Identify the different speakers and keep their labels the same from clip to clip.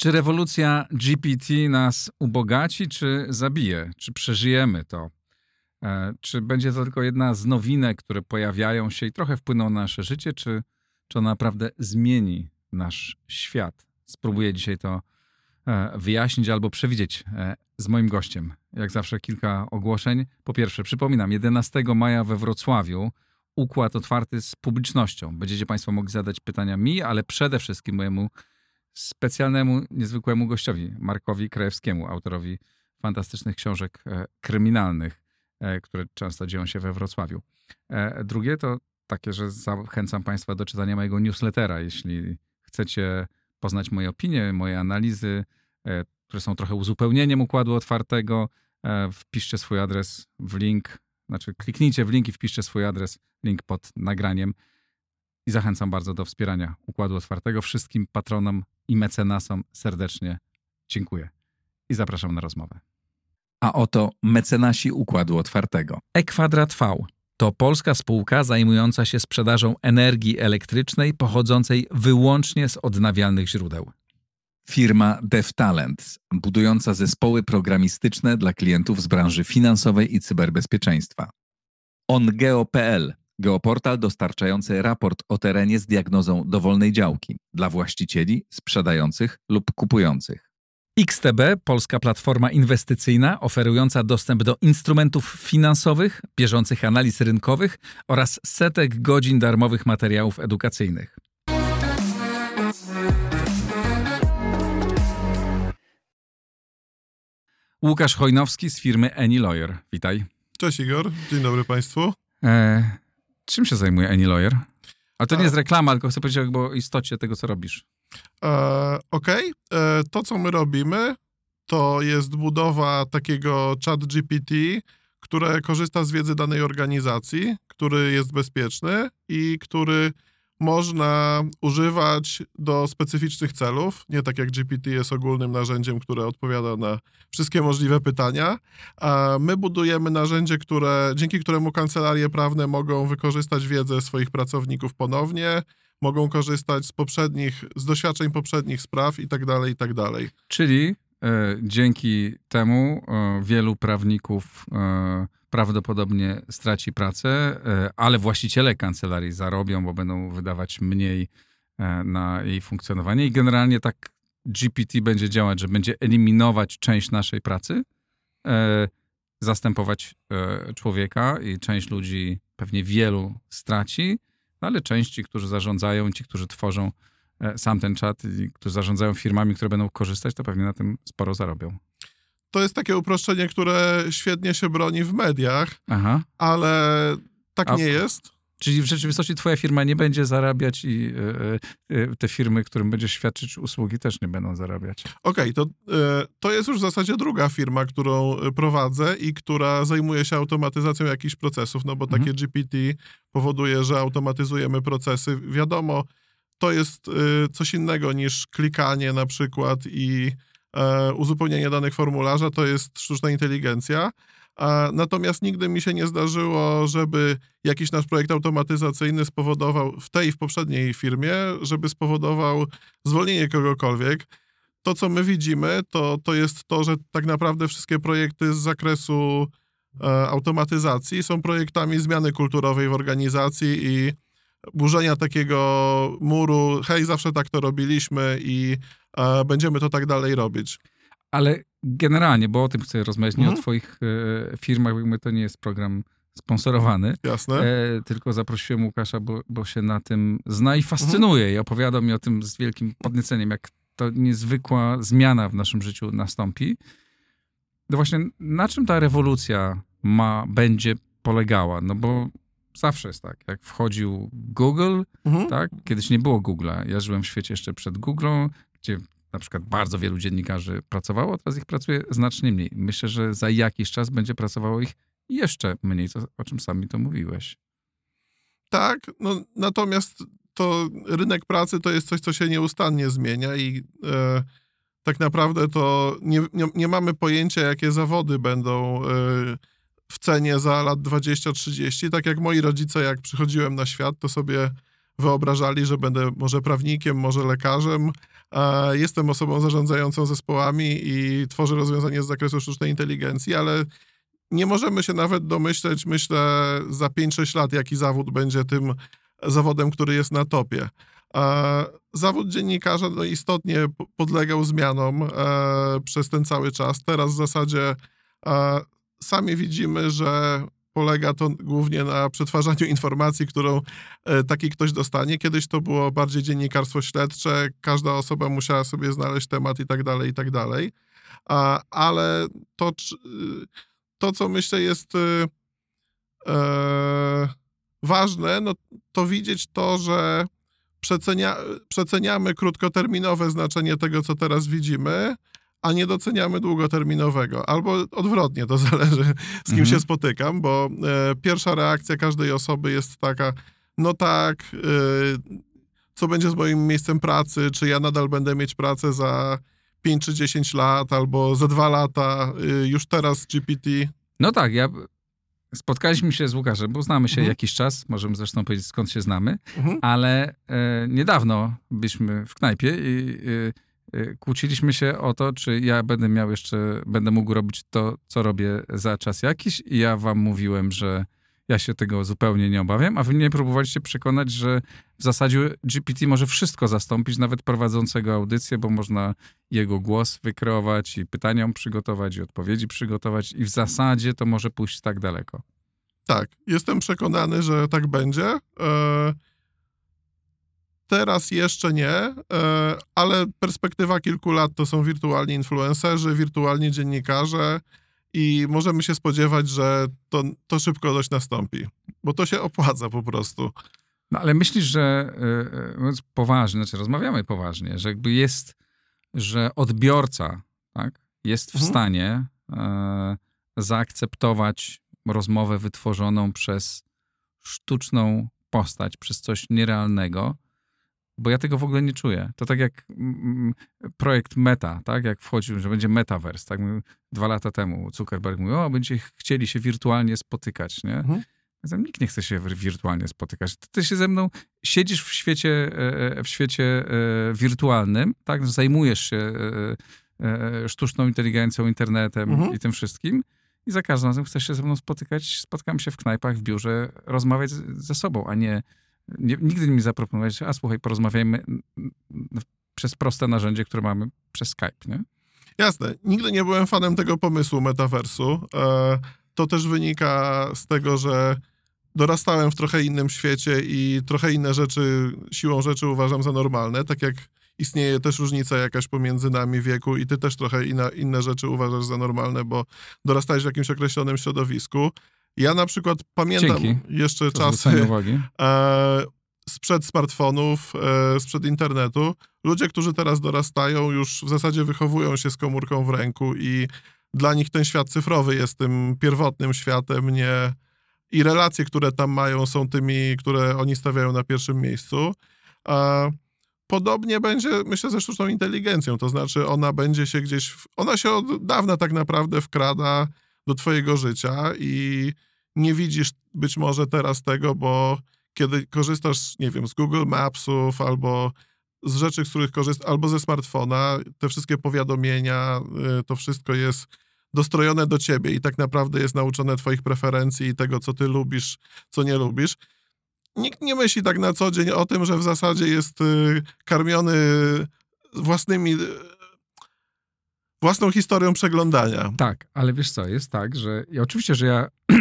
Speaker 1: Czy rewolucja GPT nas ubogaci, czy zabije? Czy przeżyjemy to? E, czy będzie to tylko jedna z nowinek, które pojawiają się i trochę wpłyną na nasze życie, czy, czy ona naprawdę zmieni nasz świat? Spróbuję dzisiaj to e, wyjaśnić albo przewidzieć e, z moim gościem. Jak zawsze kilka ogłoszeń. Po pierwsze, przypominam, 11 maja we Wrocławiu układ otwarty z publicznością. Będziecie Państwo mogli zadać pytania mi, ale przede wszystkim mojemu specjalnemu, niezwykłemu gościowi, Markowi Krajewskiemu, autorowi fantastycznych książek kryminalnych. E, które często dzieją się we Wrocławiu. E, drugie to takie, że zachęcam Państwa do czytania mojego newslettera. Jeśli chcecie poznać moje opinie, moje analizy, e, które są trochę uzupełnieniem układu otwartego, wpiszcie swój adres w link, znaczy kliknijcie w link i wpiszcie swój adres, link pod nagraniem. I zachęcam bardzo do wspierania układu otwartego. Wszystkim patronom i mecenasom serdecznie dziękuję i zapraszam na rozmowę.
Speaker 2: A oto mecenasi Układu Otwartego.
Speaker 1: E-Kwadrat V to polska spółka zajmująca się sprzedażą energii elektrycznej pochodzącej wyłącznie z odnawialnych źródeł.
Speaker 2: Firma DevTalent, budująca zespoły programistyczne dla klientów z branży finansowej i cyberbezpieczeństwa. OnGeo.pl, geoportal dostarczający raport o terenie z diagnozą dowolnej działki dla właścicieli, sprzedających lub kupujących.
Speaker 1: XTB, polska platforma inwestycyjna oferująca dostęp do instrumentów finansowych, bieżących analiz rynkowych oraz setek godzin darmowych materiałów edukacyjnych. Łukasz Chojnowski z firmy Any Lawyer. Witaj.
Speaker 3: Cześć Igor, dzień dobry Państwu.
Speaker 1: E, czym się zajmuje Any Lawyer? Ale to nie jest reklama, tylko chcę powiedzieć o istocie tego, co robisz.
Speaker 3: E, Okej, okay. E, to co my robimy, to jest budowa takiego chat GPT, które korzysta z wiedzy danej organizacji, który jest bezpieczny i który można używać do specyficznych celów, nie tak jak GPT jest ogólnym narzędziem, które odpowiada na wszystkie możliwe pytania. A my budujemy narzędzie, które, dzięki któremu kancelarie prawne mogą wykorzystać wiedzę swoich pracowników ponownie, mogą korzystać z poprzednich, z doświadczeń poprzednich spraw i tak dalej, i tak dalej.
Speaker 1: Czyli dzięki temu e, wielu prawników e, prawdopodobnie straci pracę, e, ale właściciele kancelarii zarobią, bo będą wydawać mniej e, na jej funkcjonowanie. I generalnie tak GPT będzie działać, że będzie eliminować część naszej pracy, e, zastępować człowieka i część ludzi, pewnie wielu straci, no ale część ci, którzy zarządzają, ci, którzy tworzą sam ten czat, którzy zarządzają firmami, które będą korzystać, to pewnie na tym sporo zarobią
Speaker 3: to jest takie uproszczenie, które świetnie się broni w mediach, Aha. ale tak A, nie jest.
Speaker 1: Czyli w rzeczywistości twoja firma nie będzie zarabiać i y, y, te firmy, którym będziesz świadczyć usługi, też nie będą zarabiać.
Speaker 3: Okej, okay, to, to jest już w zasadzie druga firma, którą prowadzę i która zajmuje się automatyzacją jakichś procesów, no bo mhm. takie GPT powoduje, że automatyzujemy procesy. Wiadomo, to jest coś innego niż klikanie na przykład i E, uzupełnienie danych formularza to jest sztuczna inteligencja. Natomiast nigdy mi się nie zdarzyło, żeby jakiś nasz projekt automatyzacyjny spowodował w tej i w poprzedniej firmie, żeby spowodował zwolnienie kogokolwiek. To, co my widzimy, to, to jest to, że tak naprawdę wszystkie projekty z zakresu e, automatyzacji są projektami zmiany kulturowej w organizacji i burzenia takiego muru, hej, zawsze tak to robiliśmy i e, będziemy to tak dalej robić.
Speaker 1: Ale generalnie, bo o tym chcę rozmawiać, nie mhm. o twoich e, firmach, bo to nie jest program sponsorowany.
Speaker 3: Jasne. E,
Speaker 1: tylko zaprosiłem Łukasza, bo, bo się na tym zna i fascynuje mhm. i opowiada mi o tym z wielkim podnieceniem, jak to niezwykła zmiana w naszym życiu nastąpi. No właśnie, na czym ta rewolucja ma, będzie polegała? No bo zawsze jest tak. Jak wchodził Google, mhm. tak? Kiedyś nie było Google'a. Ja żyłem w świecie jeszcze przed Google'ą, gdzie na przykład bardzo wielu dziennikarzy pracowało, teraz ich pracuje znacznie mniej. Myślę, że za jakiś czas będzie pracowało ich jeszcze mniej, co, o czym sami to mówiłeś.
Speaker 3: Tak, no, natomiast to rynek pracy to jest coś, co się nieustannie zmienia i e, tak naprawdę to nie, nie, nie, mamy pojęcia, jakie zawody będą e, w cenie za lat 20-30. Tak jak moi rodzice, jak przychodziłem na świat, to sobie wyobrażali, że będę może prawnikiem, może lekarzem, E, Jestem osobą zarządzającą zespołami i tworzę rozwiązania z zakresu sztucznej inteligencji, ale nie możemy się nawet domyśleć, myślę, za 5-6 lat, jaki zawód będzie tym zawodem, który jest na topie. E, Zawód dziennikarza no, istotnie podlegał zmianom e, przez ten cały czas. Teraz w zasadzie sami widzimy, że polega to głównie na przetwarzaniu informacji, którą e, taki ktoś dostanie. Kiedyś to było bardziej dziennikarstwo śledcze, każda osoba musiała sobie znaleźć temat i tak dalej, i tak dalej. Ale to, czy- to, co myślę jest y, e, ważne, no, to widzieć to, że przecenia, przeceniamy krótkoterminowe znaczenie tego, co teraz widzimy, a nie doceniamy długoterminowego. Albo odwrotnie, to zależy z kim
Speaker 1: Mhm.
Speaker 3: się spotykam, bo e, pierwsza reakcja każdej osoby jest taka, no tak, e, co będzie z moim miejscem pracy, czy ja nadal będę mieć pracę za 5 czy 10 lat, albo za 2 lata, y, już teraz GPT.
Speaker 1: No tak, ja spotkaliśmy się z Łukaszem, bo znamy się
Speaker 3: Mhm.
Speaker 1: jakiś czas, możemy zresztą powiedzieć skąd się znamy,
Speaker 3: Mhm.
Speaker 1: ale e, niedawno byliśmy w knajpie i e, e, kłóciliśmy się o to, czy ja będę miał jeszcze, będę mógł robić to, co robię za czas jakiś i ja wam mówiłem, że ja się tego zupełnie nie obawiam, a wy mnie próbowaliście przekonać, że w zasadzie GPT może wszystko zastąpić, nawet prowadzącego audycję, bo można jego głos wykreować i pytaniom przygotować i odpowiedzi przygotować i w zasadzie to może pójść tak daleko.
Speaker 3: Tak, jestem przekonany, że tak będzie. E, Teraz jeszcze nie, e, ale perspektywa kilku lat to są wirtualni influencerzy, wirtualni dziennikarze i możemy się spodziewać, że to, to szybko dość nastąpi, bo to się opłaca po prostu.
Speaker 1: No ale myślisz, że y, y, mówiąc poważnie, znaczy rozmawiamy poważnie, że jakby jest, że odbiorca tak, jest w
Speaker 3: Mhm.
Speaker 1: stanie e, zaakceptować rozmowę wytworzoną przez sztuczną postać, przez coś nierealnego, bo ja tego w ogóle nie czuję. To tak jak mm, projekt Meta, tak? Jak wchodził, że będzie Metaverse, tak? Dwa lata temu Zuckerberg mówił, o, będzie chcieli się wirtualnie spotykać, nie?
Speaker 3: Mhm.
Speaker 1: Mówię, Nikt nie chce się wir- wirtualnie spotykać. Ty, ty się ze mną siedzisz w świecie, e, w świecie e, wirtualnym, tak? Zajmujesz się e, e, sztuczną inteligencją, internetem
Speaker 3: Mhm.
Speaker 1: i tym wszystkim. I za każdym razem chcesz się ze mną spotykać, spotkam się w knajpach, w biurze, rozmawiać ze sobą, a nie, nie nigdy mi zaproponować, a słuchaj, porozmawiajmy przez proste narzędzie, które mamy przez Skype, nie?
Speaker 3: Jasne, nigdy nie byłem fanem tego pomysłu metaversu. E, To też wynika z tego, że dorastałem w trochę innym świecie i trochę inne rzeczy, siłą rzeczy uważam za normalne, tak jak istnieje też różnica jakaś pomiędzy nami wieku i ty też trochę inna, inne rzeczy uważasz za normalne, bo dorastałeś w jakimś określonym środowisku. Ja na przykład pamiętam
Speaker 1: Dzięki
Speaker 3: jeszcze
Speaker 1: za
Speaker 3: czasy e, sprzed smartfonów, e, sprzed internetu. Ludzie, którzy teraz dorastają, już w zasadzie wychowują się z komórką w ręku i dla nich ten świat cyfrowy jest tym pierwotnym światem, nie... I relacje, które tam mają, są tymi, które oni stawiają na pierwszym miejscu. E, Podobnie będzie, myślę, ze sztuczną inteligencją, to znaczy ona będzie się gdzieś, ona się od dawna tak naprawdę wkrada do twojego życia i nie widzisz być może teraz tego, bo kiedy korzystasz, nie wiem, z Google Mapsów albo z rzeczy, z których korzystasz, albo ze smartfona, te wszystkie powiadomienia, y, to wszystko jest dostrojone do ciebie i tak naprawdę jest nauczone twoich preferencji i tego, co ty lubisz, co nie lubisz. Nikt nie myśli tak na co dzień o tym, że w zasadzie jest y, karmiony własnymi, własną historią przeglądania.
Speaker 1: Tak, ale wiesz co, jest tak, że i oczywiście, że ja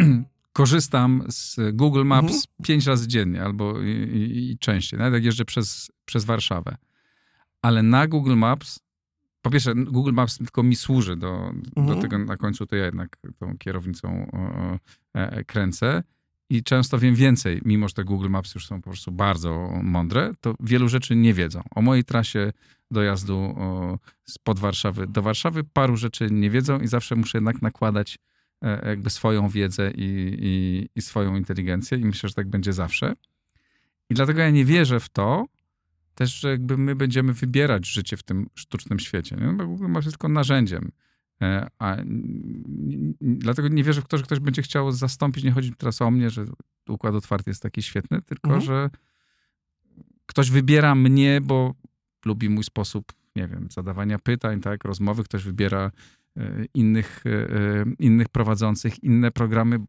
Speaker 1: korzystam z Google Maps
Speaker 3: Mhm.
Speaker 1: pięć razy dziennie albo i, i, i częściej, nawet jak jeżdżę przez, przez Warszawę. Ale na Google Maps, po pierwsze, Google Maps tylko mi służy do, do
Speaker 3: Mhm.
Speaker 1: tego na końcu, to ja jednak tą kierownicą o, o, e, kręcę i często wiem więcej, mimo że te Google Maps już są po prostu bardzo mądre, to wielu rzeczy nie wiedzą. O mojej trasie dojazdu spod Warszawy do Warszawy paru rzeczy nie wiedzą i zawsze muszę jednak nakładać e, jakby swoją wiedzę i, i, i swoją inteligencję i myślę, że tak będzie zawsze. I dlatego ja nie wierzę w to też, że jakby my będziemy wybierać życie w tym sztucznym świecie. Nie? Bo Google Maps jest tylko narzędziem. E, A dlatego nie wierzę w to, że ktoś będzie chciał zastąpić. Nie chodzi teraz o mnie, że układ otwarty jest taki świetny, tylko
Speaker 3: Mhm.
Speaker 1: że ktoś wybiera mnie, bo lubi mój sposób nie wiem, zadawania pytań, tak, rozmowy, ktoś wybiera e, innych, e, e, innych prowadzących, inne programy,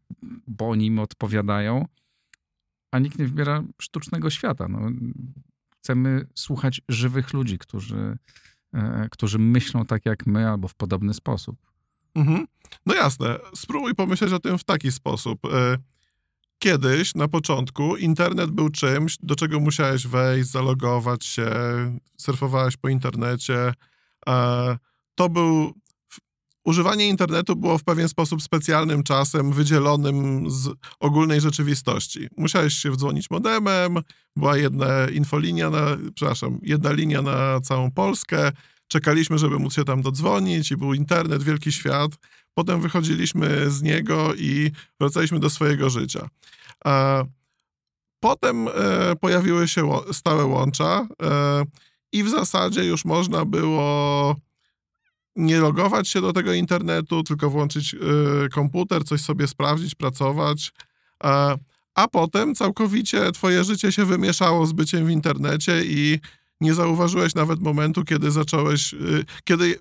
Speaker 1: bo oni im odpowiadają, a nikt nie wybiera sztucznego świata. No, chcemy słuchać żywych ludzi, którzy, którzy myślą tak jak my albo w podobny sposób.
Speaker 3: Mhm. No jasne. Spróbuj pomyśleć o tym w taki sposób. Kiedyś, na początku, internet był czymś, do czego musiałeś wejść, zalogować się, surfowałeś po internecie. E, To był. Używanie internetu było w pewien sposób specjalnym czasem, wydzielonym z ogólnej rzeczywistości. Musiałeś się wdzwonić modemem, była jedna infolinia, na, przepraszam, jedna linia na całą Polskę. Czekaliśmy, żeby móc się tam dodzwonić i był internet, wielki świat. Potem wychodziliśmy z niego i wracaliśmy do swojego życia. E, Potem e, pojawiły się stałe łącza e, i w zasadzie już można było nie logować się do tego internetu, tylko włączyć komputer, coś sobie sprawdzić, pracować. A potem całkowicie twoje życie się wymieszało z byciem w internecie i nie zauważyłeś nawet momentu, kiedy zacząłeś, kiedy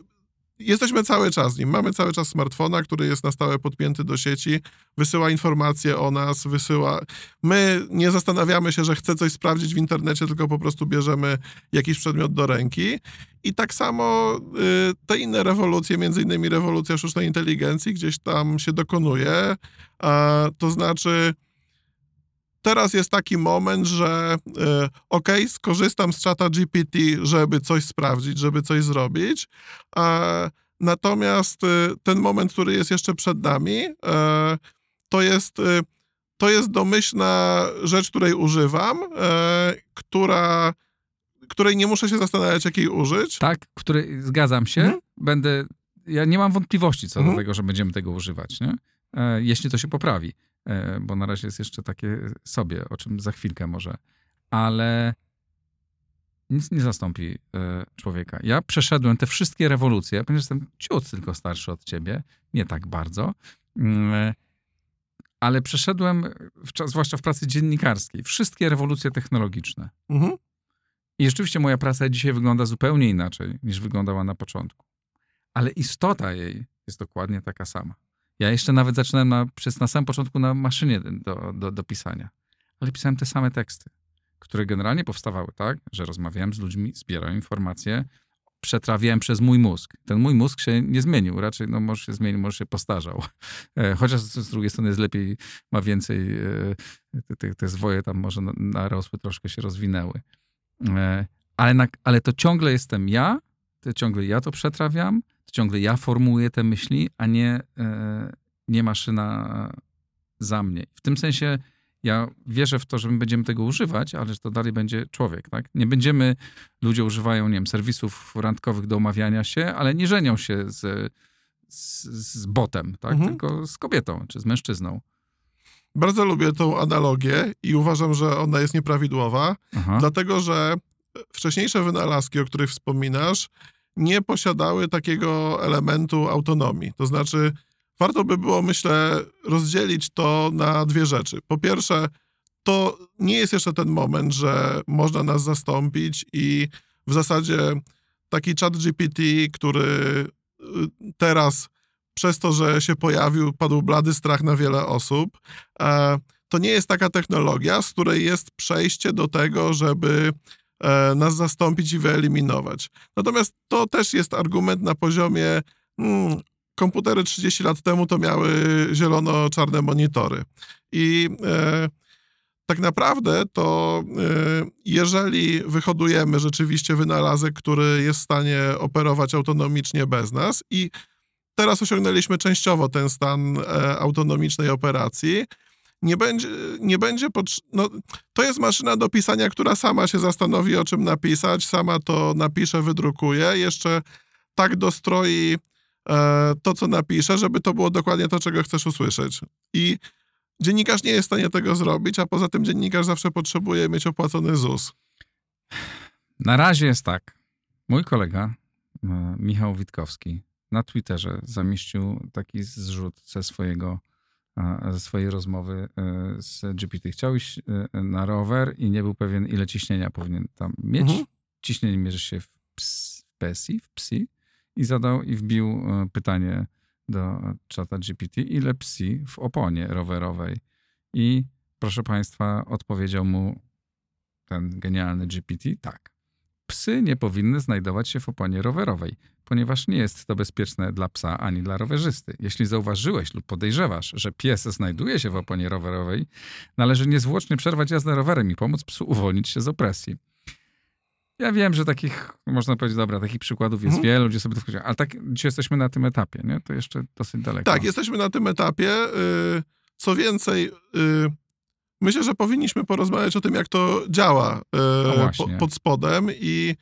Speaker 3: jesteśmy cały czas z nim. Mamy cały czas smartfona, który jest na stałe podpięty do sieci, wysyła informacje o nas, wysyła. My nie zastanawiamy się, że chcę coś sprawdzić w internecie, tylko po prostu bierzemy jakiś przedmiot do ręki. I tak samo y, te inne rewolucje, między innymi rewolucja sztucznej inteligencji, gdzieś tam się dokonuje. A, to znaczy. Teraz jest taki moment, że e, ok, skorzystam z czata GPT, żeby coś sprawdzić, żeby coś zrobić. E, natomiast e, ten moment, który jest jeszcze przed nami, to jest, to jest domyślna rzecz, której używam, która, której nie muszę się zastanawiać, jak jej użyć.
Speaker 1: Tak, zgadzam się,
Speaker 3: Mhm.
Speaker 1: będę. Ja nie mam wątpliwości co
Speaker 3: Mhm.
Speaker 1: do tego, że będziemy tego używać, nie? E, jeśli to się poprawi, e, bo na razie jest jeszcze takie sobie, o czym za chwilkę może, ale nic nie zastąpi e, człowieka. Ja przeszedłem te wszystkie rewolucje, ponieważ jestem ciut tylko starszy od ciebie, nie tak bardzo, mm, ale przeszedłem, zwłaszcza w pracy dziennikarskiej, wszystkie rewolucje technologiczne.
Speaker 3: Mhm.
Speaker 1: I rzeczywiście moja praca dzisiaj wygląda zupełnie inaczej niż wyglądała na początku. Ale istota jej jest dokładnie taka sama. Ja jeszcze nawet zaczynałem na, przez, na samym początku na maszynie do, do, do pisania. Ale pisałem te same teksty, które generalnie powstawały tak, że rozmawiałem z ludźmi, zbierałem informacje, przetrawiałem przez mój mózg. Ten mój mózg się nie zmienił, raczej no, może się zmienił, może się postarzał. E, Chociaż z drugiej strony jest lepiej, ma więcej, e, te, te, te zwoje tam może na- narosły, troszkę się rozwinęły. E, Ale, na, ale to ciągle jestem ja, to ciągle ja to przetrawiam, to ciągle ja formułuję te myśli, a nie, e, nie maszyna za mnie. W tym sensie ja wierzę w to, że my będziemy tego używać, ale że to dalej będzie człowiek, tak? Nie będziemy, ludzie używają, nie wiem, serwisów randkowych do umawiania się, ale nie żenią się z, z, z botem, tak?
Speaker 3: Mhm.
Speaker 1: Tylko z kobietą czy z mężczyzną.
Speaker 3: Bardzo lubię tą analogię i uważam, że ona jest nieprawidłowa.
Speaker 1: Aha.
Speaker 3: Dlatego, że wcześniejsze wynalazki, o których wspominasz, nie posiadały takiego elementu autonomii. To znaczy, warto by było, myślę, rozdzielić to na dwie rzeczy. Po pierwsze, to nie jest jeszcze ten moment, że można nas zastąpić i w zasadzie taki chat GPT, który y, teraz przez to, że się pojawił, padł blady strach na wiele osób. E, To nie jest taka technologia, z której jest przejście do tego, żeby nas zastąpić i wyeliminować. Natomiast to też jest argument na poziomie hmm, komputery 30 lat temu to miały zielono-czarne monitory. I e, tak naprawdę to e, jeżeli wyhodujemy rzeczywiście wynalazek, który jest w stanie operować autonomicznie bez nas i teraz osiągnęliśmy częściowo ten stan e, autonomicznej operacji, nie będzie, nie będzie no, to jest maszyna do pisania, która sama się zastanowi, o czym napisać, sama to napisze, wydrukuje, jeszcze tak dostroi e, to, co napisze, żeby to było dokładnie to, czego chcesz usłyszeć. I dziennikarz nie jest w stanie tego zrobić, a poza tym dziennikarz zawsze potrzebuje mieć opłacony ZUS.
Speaker 1: Na razie jest tak. Mój kolega, e, Michał Witkowski, na Twitterze zamieścił taki zrzut ze swojego swojej rozmowy e, z GPT. Chciał iść e, na rower i nie był pewien, ile ciśnienia powinien tam mieć.
Speaker 3: Mhm.
Speaker 1: Ciśnienie mierzy się w ps- PSI, w PSI i zadał i wbił e, pytanie do czata GPT, ile psi w oponie rowerowej. I proszę Państwa, odpowiedział mu ten genialny GPT tak. Psy nie powinny znajdować się w oponie rowerowej, ponieważ nie jest to bezpieczne dla psa ani dla rowerzysty. Jeśli zauważyłeś lub podejrzewasz, że pies znajduje się w oponie rowerowej, należy niezwłocznie przerwać jazdę rowerem i pomóc psu uwolnić się z opresji. Ja wiem, że takich, można powiedzieć, dobra, takich przykładów jest
Speaker 3: Mhm.
Speaker 1: wiele, ludzie sobie to wchodzą, ale tak, dzisiaj jesteśmy na tym etapie, nie? To jeszcze dosyć daleko.
Speaker 3: Tak, jesteśmy na tym etapie. y, Co więcej, y, myślę, że powinniśmy porozmawiać o tym, jak to działa
Speaker 1: No
Speaker 3: po,
Speaker 1: właśnie.
Speaker 3: pod spodem i,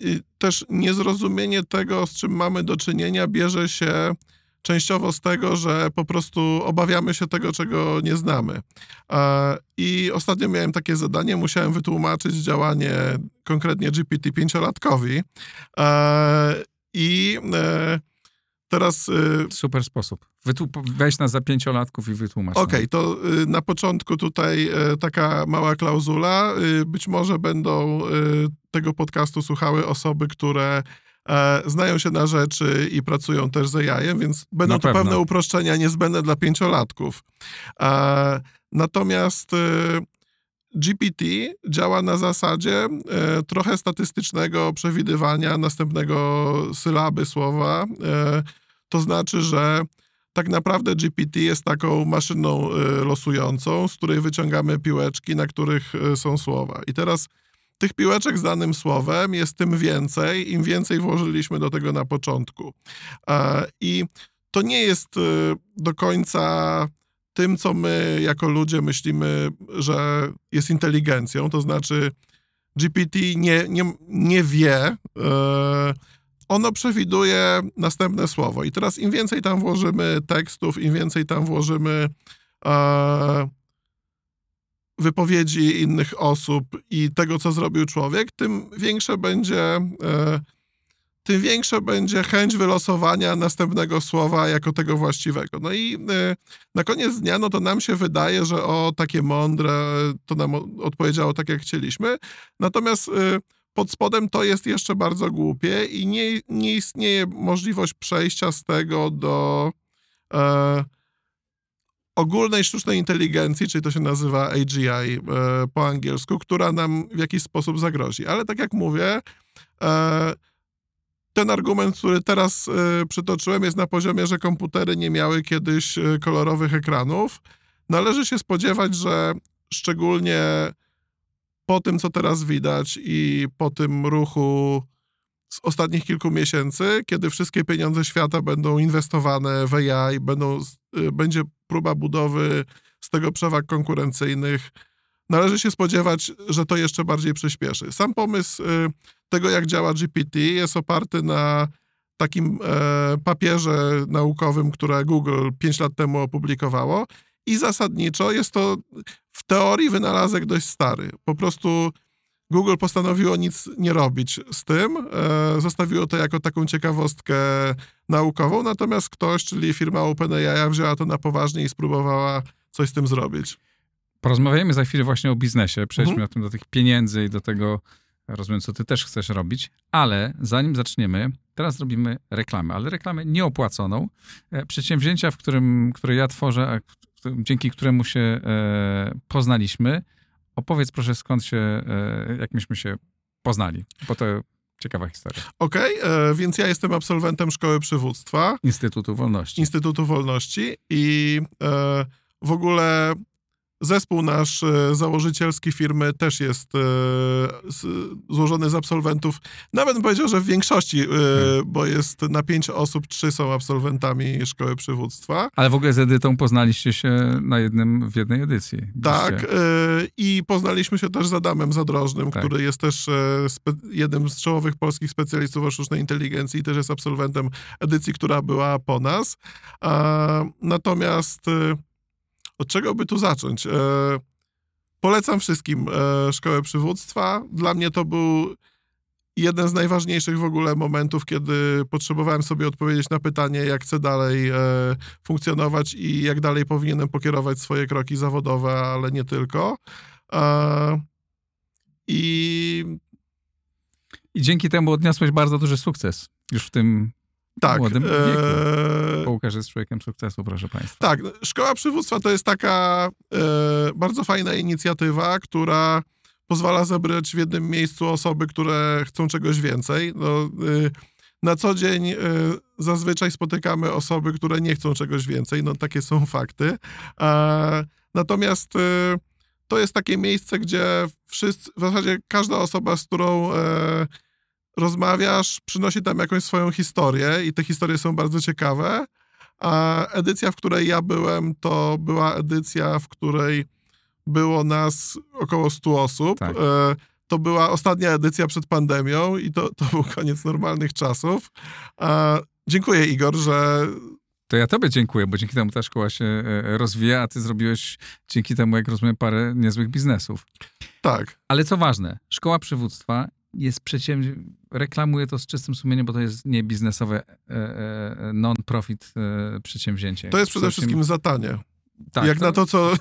Speaker 3: i też niezrozumienie tego, z czym mamy do czynienia, bierze się częściowo z tego, że po prostu obawiamy się tego, czego nie znamy. E, I ostatnio miałem takie zadanie, musiałem wytłumaczyć działanie konkretnie GPT pięciolatkowi. E, I e, teraz y,
Speaker 1: Super sposób. Wytłup- weź nas za pięciolatków i wytłumacz.
Speaker 3: Okej, to y, na początku tutaj y, taka mała klauzula. Być może będą tego podcastu słuchały osoby, które e, znają się na rzeczy i pracują też z AI, więc będą
Speaker 1: Na
Speaker 3: to
Speaker 1: pewno.
Speaker 3: pewne uproszczenia niezbędne dla pięciolatków. E, Natomiast GPT działa na zasadzie e, trochę statystycznego przewidywania następnego sylaby słowa. E, To znaczy, że tak naprawdę GPT jest taką maszyną e, losującą, z której wyciągamy piłeczki, na których e, są słowa. I teraz tych piłeczek z danym słowem jest tym więcej, im więcej włożyliśmy do tego na początku. E, I to nie jest e, do końca tym, co my jako ludzie myślimy, że jest inteligencją. To znaczy, GPT nie, nie, nie wie, e, ono przewiduje następne słowo. I teraz im więcej tam włożymy tekstów, im więcej tam włożymy e, wypowiedzi innych osób i tego, co zrobił człowiek, tym większe będzie, e, tym większa będzie chęć wylosowania następnego słowa jako tego właściwego. No i e, na koniec dnia, no to nam się wydaje, że o, takie mądre, to nam odpowiedziało tak, jak chcieliśmy. Natomiast e, pod spodem to jest jeszcze bardzo głupie i nie, nie istnieje możliwość przejścia z tego do e, ogólnej sztucznej inteligencji, czyli to się nazywa AGI e, po angielsku, która nam w jakiś sposób zagrozi. Ale tak jak mówię, e, ten argument, który teraz e, przytoczyłem, jest na poziomie, że komputery nie miały kiedyś e, kolorowych ekranów. Należy się spodziewać, że szczególnie po tym, co teraz widać i po tym ruchu z ostatnich kilku miesięcy, kiedy wszystkie pieniądze świata będą inwestowane w AI, będą, y, będzie próba budowy z tego przewag konkurencyjnych, należy się spodziewać, że to jeszcze bardziej przyspieszy. Sam pomysł y, tego, jak działa GPT, jest oparty na takim e, papierze naukowym, które Google 5 lat temu opublikowało. I zasadniczo jest to w teorii wynalazek dość stary. Po prostu Google postanowiło nic nie robić z tym, e, zostawiło to jako taką ciekawostkę naukową, natomiast ktoś, czyli firma OpenAI, wzięła to na poważnie i spróbowała coś z tym zrobić.
Speaker 1: Porozmawiajmy za chwilę właśnie o biznesie. Przejdźmy
Speaker 3: Mhm.
Speaker 1: o tym do tych pieniędzy i do tego, rozumiem, co ty też chcesz robić. Ale zanim zaczniemy, teraz robimy reklamę, ale reklamę nieopłaconą. E, Przedsięwzięcia, w którym, które ja tworzę, a dzięki któremu się e, poznaliśmy. Opowiedz proszę, skąd się, e, jak myśmy się poznali, bo to ciekawa historia.
Speaker 3: Okej, e, więc ja jestem absolwentem Szkoły Przywództwa.
Speaker 1: Instytutu Wolności.
Speaker 3: Instytutu Wolności i e, w ogóle zespół nasz e, założycielski firmy też jest e, złożony z absolwentów, nawet bym powiedział, że w większości, e, bo jest na pięć osób, trzy są absolwentami Szkoły Przywództwa.
Speaker 1: Ale w ogóle z Edytą poznaliście się na jednym, w jednej edycji.
Speaker 3: Tak, i poznaliśmy się też z Adamem Zadrożnym,
Speaker 1: Tak.
Speaker 3: który jest też jednym z czołowych polskich specjalistów o sztucznej inteligencji i też jest absolwentem edycji, która była po nas. Natomiast od czego by tu zacząć? E, polecam wszystkim e, Szkołę Przywództwa. Dla mnie to był jeden z najważniejszych w ogóle momentów, kiedy potrzebowałem sobie odpowiedzieć na pytanie, jak chcę dalej e, funkcjonować i jak dalej powinienem pokierować swoje kroki zawodowe, ale nie tylko. E, I
Speaker 1: I dzięki temu odniosłeś bardzo duży sukces już w tym
Speaker 3: Tak.
Speaker 1: młodym wieku.
Speaker 3: e,
Speaker 1: Łukasz jest człowiekiem sukcesu, proszę państwa.
Speaker 3: Tak, Szkoła Przywództwa to jest taka e, bardzo fajna inicjatywa, która pozwala zebrać w jednym miejscu osoby, które chcą czegoś więcej. No, e, na co dzień e, zazwyczaj spotykamy osoby, które nie chcą czegoś więcej, no takie są fakty. Natomiast e, to jest takie miejsce, gdzie wszyscy, w zasadzie każda osoba, z którą e, rozmawiasz, przynosi tam jakąś swoją historię i te historie są bardzo ciekawe. A edycja, w której ja byłem, to była edycja, w której było nas około 100 osób.
Speaker 1: Tak.
Speaker 3: E, To była ostatnia edycja przed pandemią i to, to był koniec normalnych czasów. Dziękuję, Igor, że
Speaker 1: To ja tobie dziękuję, bo dzięki temu ta szkoła się e, rozwija, a ty zrobiłeś dzięki temu, jak rozumiem, parę niezłych biznesów.
Speaker 3: tak.
Speaker 1: Ale co ważne, szkoła przywództwa jest przedsięwzięciem, reklamuje to z czystym sumieniem, bo to jest nie biznesowe, e, e, non-profit e, przedsięwzięcie.
Speaker 3: To jest przede wszystkim za tanie.
Speaker 1: tak,
Speaker 3: jak na to, co.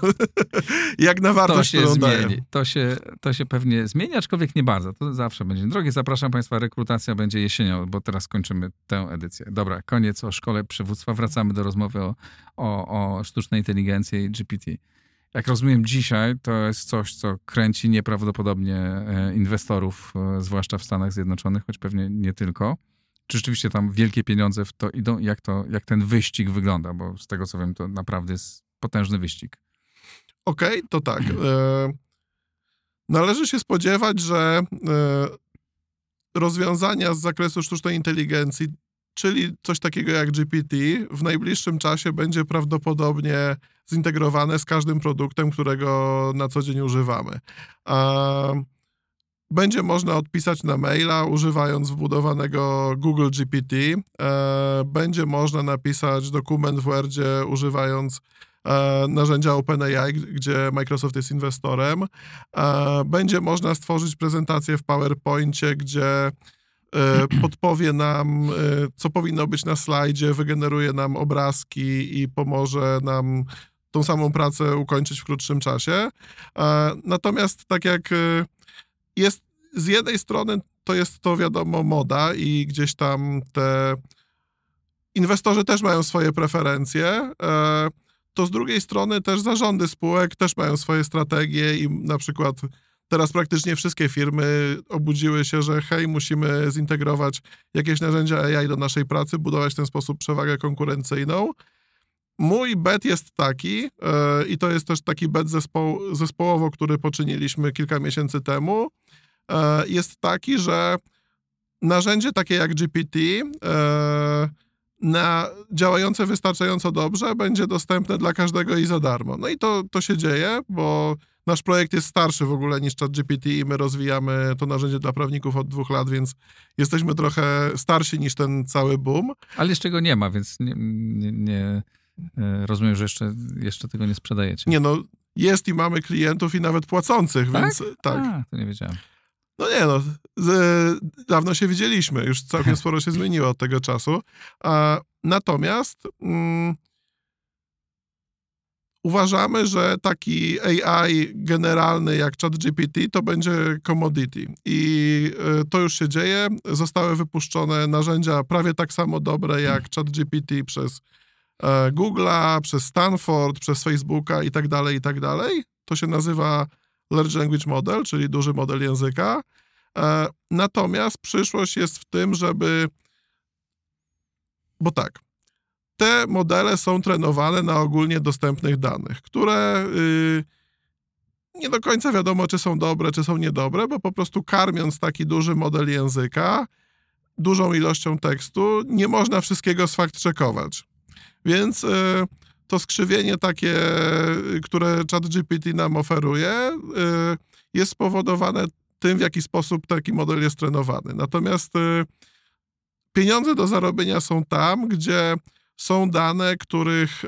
Speaker 3: jak na
Speaker 1: to
Speaker 3: wartość,
Speaker 1: się
Speaker 3: którą
Speaker 1: zmieni.
Speaker 3: daje.
Speaker 1: To się, to się pewnie zmieni, aczkolwiek nie bardzo. To zawsze będzie drogie. Zapraszam Państwa, rekrutacja będzie jesienią, bo teraz kończymy tę edycję. Dobra, koniec o szkole przywództwa. Wracamy do rozmowy o, o, o sztucznej inteligencji i GPT. Jak rozumiem, dzisiaj to jest coś, co kręci nieprawdopodobnie e, inwestorów, e, zwłaszcza w Stanach Zjednoczonych, choć pewnie nie tylko. Czy rzeczywiście tam wielkie pieniądze w to idą? Jak, to, jak ten wyścig wygląda? Bo z tego co wiem, to naprawdę jest potężny wyścig.
Speaker 3: Okej, to tak. E, należy się spodziewać, że rozwiązania z zakresu sztucznej inteligencji, czyli coś takiego jak GPT, w najbliższym czasie będzie prawdopodobnie zintegrowane z każdym produktem, którego na co dzień używamy. Będzie można odpisać na maila używając wbudowanego Google GPT. E, będzie można napisać dokument w Wordzie używając e, narzędzia OpenAI, gdzie Microsoft jest inwestorem. E, będzie można stworzyć prezentację w PowerPoincie, gdzie podpowie nam, co powinno być na slajdzie, wygeneruje nam obrazki i pomoże nam tą samą pracę ukończyć w krótszym czasie. E, Natomiast tak jak e, jest z jednej strony to jest to wiadomo moda i gdzieś tam te inwestorzy też mają swoje preferencje, e, to z drugiej strony też zarządy spółek też mają swoje strategie i na przykład teraz praktycznie wszystkie firmy obudziły się, że hej, musimy zintegrować jakieś narzędzia AI do naszej pracy, budować w ten sposób przewagę konkurencyjną. Mój bet jest taki, e, i to jest też taki bet zespoł, zespołowo, który poczyniliśmy kilka miesięcy temu, e, jest taki, że narzędzie takie jak GPT e, na, działające wystarczająco dobrze będzie dostępne dla każdego i za darmo. No i to, to się dzieje, bo nasz projekt jest starszy w ogóle niż ChatGPT i my rozwijamy to narzędzie dla prawników od dwóch lat, więc jesteśmy trochę starsi niż ten cały boom.
Speaker 1: Ale jeszcze go nie ma, więc nie, nie, nie rozumiem, że jeszcze, jeszcze tego nie sprzedajecie.
Speaker 3: Nie no, jest i mamy klientów i nawet płacących,
Speaker 1: Tak?
Speaker 3: więc tak.
Speaker 1: A, to nie wiedziałem.
Speaker 3: No nie no, z, dawno się widzieliśmy, już całkiem sporo się zmieniło od tego czasu. A, natomiast mm, uważamy, że taki AI generalny jak ChatGPT to będzie commodity. I y, to już się dzieje. Zostały wypuszczone narzędzia prawie tak samo dobre jak ChatGPT przez e, Google'a, przez Stanford, przez Facebooka i tak dalej, i tak dalej. To się nazywa Large Language Model, czyli duży model języka. E, Natomiast przyszłość jest w tym, żeby. Bo tak. Te modele są trenowane na ogólnie dostępnych danych, które y, nie do końca wiadomo, czy są dobre, czy są niedobre, bo po prostu karmiąc taki duży model języka, dużą ilością tekstu, nie można wszystkiego sfakt-checkować. Więc y, to skrzywienie takie, y, które ChatGPT nam oferuje, y, jest spowodowane tym, w jaki sposób taki model jest trenowany. Natomiast pieniądze do zarobienia są tam, gdzie są dane, których,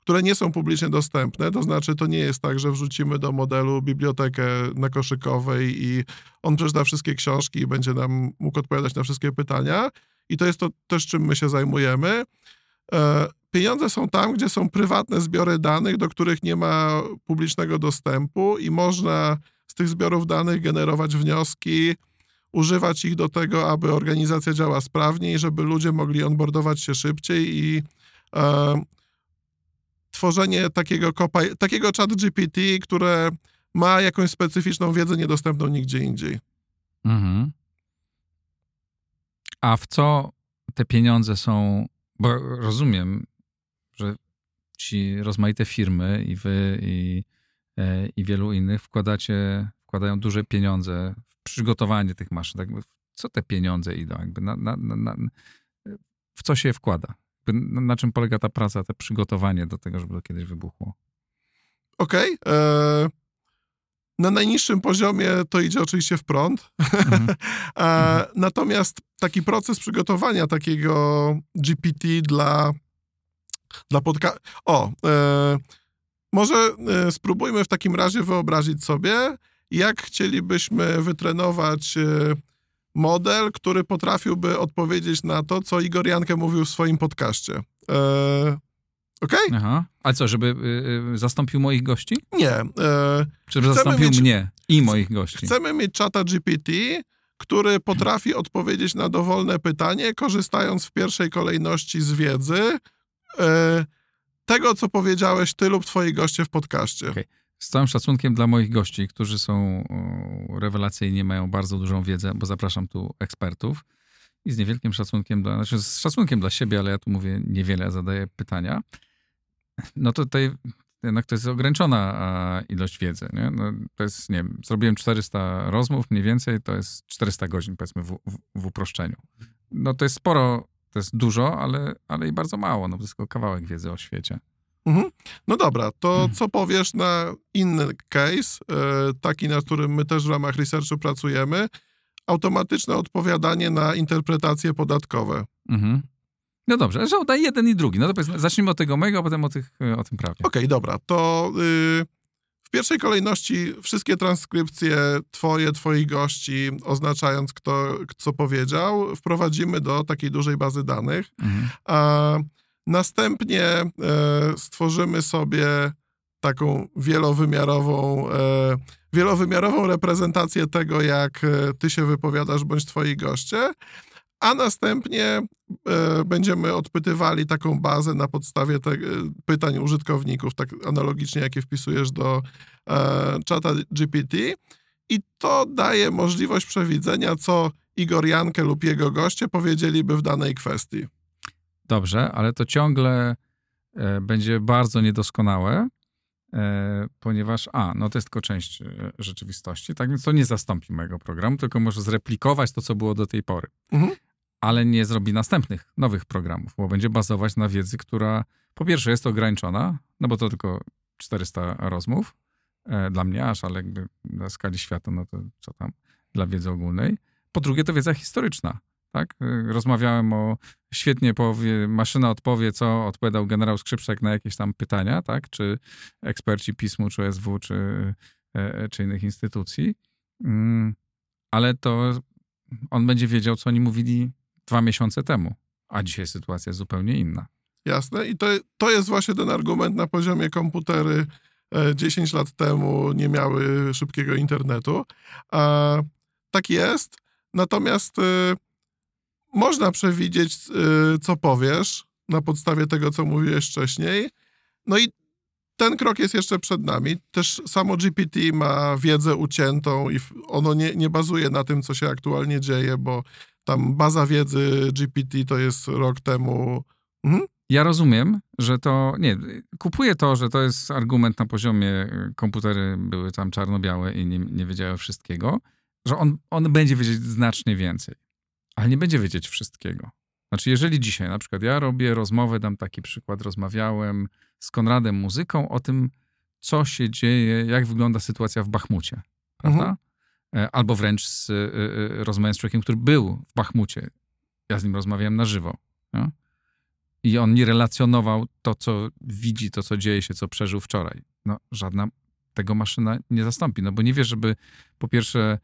Speaker 3: które nie są publicznie dostępne. To znaczy, to nie jest tak, że wrzucimy do modelu bibliotekę na koszykowej i on przeczyta wszystkie książki i będzie nam mógł odpowiadać na wszystkie pytania. I to jest to też, czym my się zajmujemy. E, Pieniądze są tam, gdzie są prywatne zbiory danych, do których nie ma publicznego dostępu i można z tych zbiorów danych generować wnioski, używać ich do tego, aby organizacja działa sprawniej, żeby ludzie mogli onboardować się szybciej i e, tworzenie takiego, kopa- takiego chat GPT, które ma jakąś specyficzną wiedzę niedostępną nigdzie indziej.
Speaker 1: Mhm. A w co te pieniądze są? Bo rozumiem, że ci rozmaite firmy i wy i, e, i wielu innych wkładacie, wkładają duże pieniądze w przygotowanie tych maszyn. Jakby co te pieniądze idą? Jakby na, na, na, w co się je wkłada? Na, czym polega ta praca, to przygotowanie do tego, żeby to kiedyś wybuchło?
Speaker 3: Okej. e, Na najniższym poziomie to idzie oczywiście w prąd.
Speaker 1: Mhm.
Speaker 3: E, Natomiast taki proces przygotowania takiego GPT dla, dla podca... O, e, może e, spróbujmy w takim razie wyobrazić sobie, jak chcielibyśmy wytrenować e, model, który potrafiłby odpowiedzieć na to, co Igor Jankę mówił w swoim podcaście. Okej?
Speaker 1: Aha. Ale co, żeby y, y, zastąpił moich gości?
Speaker 3: Nie. E,
Speaker 1: Czy zastąpił
Speaker 3: mieć-
Speaker 1: mnie i moich gości?
Speaker 3: Chcemy mieć czata GPT, który potrafi odpowiedzieć na dowolne pytanie, korzystając w pierwszej kolejności z wiedzy e, tego, co powiedziałeś ty lub twoi goście w podcaście.
Speaker 1: Okej. Z całym szacunkiem dla moich gości, którzy są o, rewelacyjni, mają bardzo dużą wiedzę, bo zapraszam tu ekspertów. I z niewielkim szacunkiem dla, znaczy z szacunkiem dla siebie, ale ja tu mówię niewiele, zadaję pytania. No to tutaj jednak to jest ograniczona ilość wiedzy. Nie? No, to jest, nie wiem, zrobiłem 400 rozmów mniej więcej, to jest 400 godzin powiedzmy w, w, w uproszczeniu. No to jest sporo, to jest dużo, ale, ale i bardzo mało, no to jest tylko kawałek wiedzy o świecie.
Speaker 3: Mhm. No dobra, to
Speaker 1: Mhm.
Speaker 3: co powiesz na inny case, e, taki, na którym my też w ramach researchu pracujemy, automatyczne odpowiadanie na interpretacje podatkowe.
Speaker 1: Mhm. No dobrze, że daj jeden i drugi. No to zacznijmy od tego mojego, a potem o, tych, o tym prawie.
Speaker 3: Okej, dobra, to y, w pierwszej kolejności wszystkie transkrypcje twoje, twoich gości, oznaczając kto co powiedział, wprowadzimy do takiej dużej bazy danych.
Speaker 1: Mhm.
Speaker 3: A następnie e, stworzymy sobie taką wielowymiarową, e, wielowymiarową reprezentację tego, jak e, ty się wypowiadasz, bądź twoi goście, a następnie e, będziemy odpytywali taką bazę na podstawie te, e, pytań użytkowników, tak analogicznie jakie wpisujesz do e, czata GPT i to daje możliwość przewidzenia, co Igor Jankę lub jego goście powiedzieliby w danej kwestii.
Speaker 1: Dobrze, ale to ciągle e, będzie bardzo niedoskonałe, ponieważ, a, no to jest tylko część e, rzeczywistości, tak więc to nie zastąpi mojego programu, tylko może zreplikować to, co było do tej pory.
Speaker 3: Mhm.
Speaker 1: Ale nie zrobi następnych, nowych programów, bo będzie bazować na wiedzy, która po pierwsze jest ograniczona, no bo to tylko 400 rozmów e, dla mnie aż, ale jakby na skali świata, no to co tam, dla wiedzy ogólnej. Po drugie to wiedza historyczna, tak? E, Rozmawiałem o, świetnie powie, maszyna odpowie, co odpowiadał generał Skrzypczak na jakieś tam pytania, tak? Czy eksperci PISM-u, czy SW, czy, e, czy innych instytucji. Mm, ale to on będzie wiedział, co oni mówili dwa miesiące temu, a dzisiaj sytuacja jest zupełnie inna.
Speaker 3: Jasne. I to, to jest właśnie ten argument na poziomie komputery e, 10 lat temu nie miały szybkiego internetu. Tak jest. Natomiast e, można przewidzieć, e, co powiesz na podstawie tego, co mówiłeś wcześniej. No i ten krok jest jeszcze przed nami. Też samo GPT ma wiedzę uciętą i ono nie, nie bazuje na tym, co się aktualnie dzieje, bo tam baza wiedzy GPT to jest rok temu. Mhm.
Speaker 1: Ja rozumiem, że to. Nie, kupuję to, że to jest argument na poziomie y, komputery były tam czarno-białe i nie, nie wiedziały wszystkiego, że on, on będzie wiedzieć znacznie więcej, ale nie będzie wiedzieć wszystkiego. Znaczy, jeżeli dzisiaj na przykład ja robię rozmowę, dam taki przykład, rozmawiałem z Konradem Muzyką o tym, co się dzieje, jak wygląda sytuacja w Bachmucie, prawda? E, Albo wręcz z, y, y, rozmawiałem z człowiekiem, który był w Bachmucie. Ja z nim rozmawiałem na żywo. No? I on mi relacjonował to, co widzi, to, co dzieje się, co przeżył wczoraj. No, żadna tego maszyna nie zastąpi. No bo nie wiesz, żeby po pierwsze,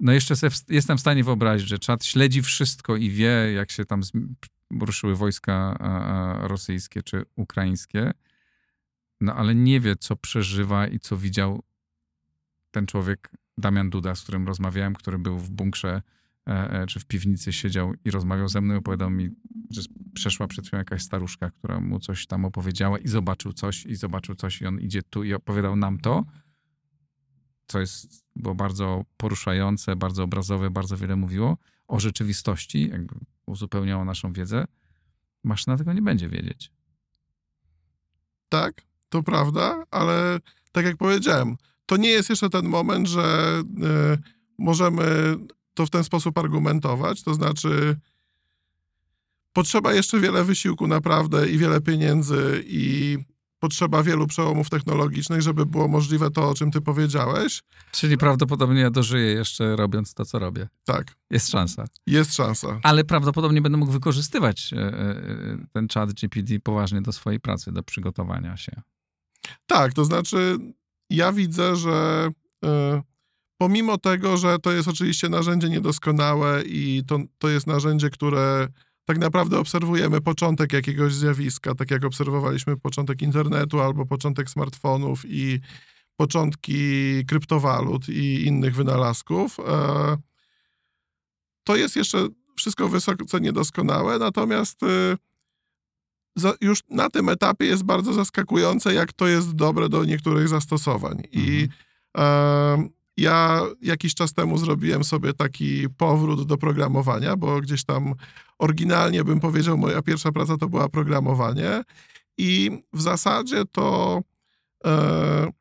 Speaker 1: no jeszcze jestem w stanie wyobrazić, że czat śledzi wszystko i wie, jak się tam ruszyły wojska rosyjskie czy ukraińskie, no ale nie wie, co przeżywa i co widział ten człowiek Damian Duda, z którym rozmawiałem, który był w bunkrze e, e, czy w piwnicy siedział i rozmawiał ze mną i opowiadał mi, że przeszła przed chwilą jakaś staruszka, która mu coś tam opowiedziała i zobaczył coś, i zobaczył coś i on idzie tu i opowiadał nam to, co jest, było bardzo poruszające, bardzo obrazowe, bardzo wiele mówiło o rzeczywistości, jakby uzupełniało naszą wiedzę. Maszyna tego nie będzie wiedzieć.
Speaker 3: Tak, to prawda, ale tak jak powiedziałem, to nie jest jeszcze ten moment, że y, możemy to w ten sposób argumentować. To znaczy, potrzeba jeszcze wiele wysiłku naprawdę i wiele pieniędzy i potrzeba wielu przełomów technologicznych, żeby było możliwe to, o czym ty powiedziałeś.
Speaker 1: Czyli prawdopodobnie ja dożyję jeszcze robiąc to, co robię.
Speaker 3: Tak.
Speaker 1: Jest szansa.
Speaker 3: Jest szansa.
Speaker 1: Ale prawdopodobnie będę mógł wykorzystywać e, e, ten czat GPD poważnie do swojej pracy, do przygotowania się.
Speaker 3: Tak, to znaczy ja widzę, że y, pomimo tego, że to jest oczywiście narzędzie niedoskonałe i to, to jest narzędzie, które tak naprawdę obserwujemy początek jakiegoś zjawiska, tak jak obserwowaliśmy początek internetu albo początek smartfonów i początki kryptowalut i innych wynalazków. E, to jest jeszcze wszystko wysoce niedoskonałe, natomiast y, już na tym etapie jest bardzo zaskakujące, jak to jest dobre do niektórych zastosowań. I mhm. Ja jakiś czas temu zrobiłem sobie taki powrót do programowania, bo gdzieś tam oryginalnie bym powiedział, moja pierwsza praca to była programowanie i w zasadzie to e,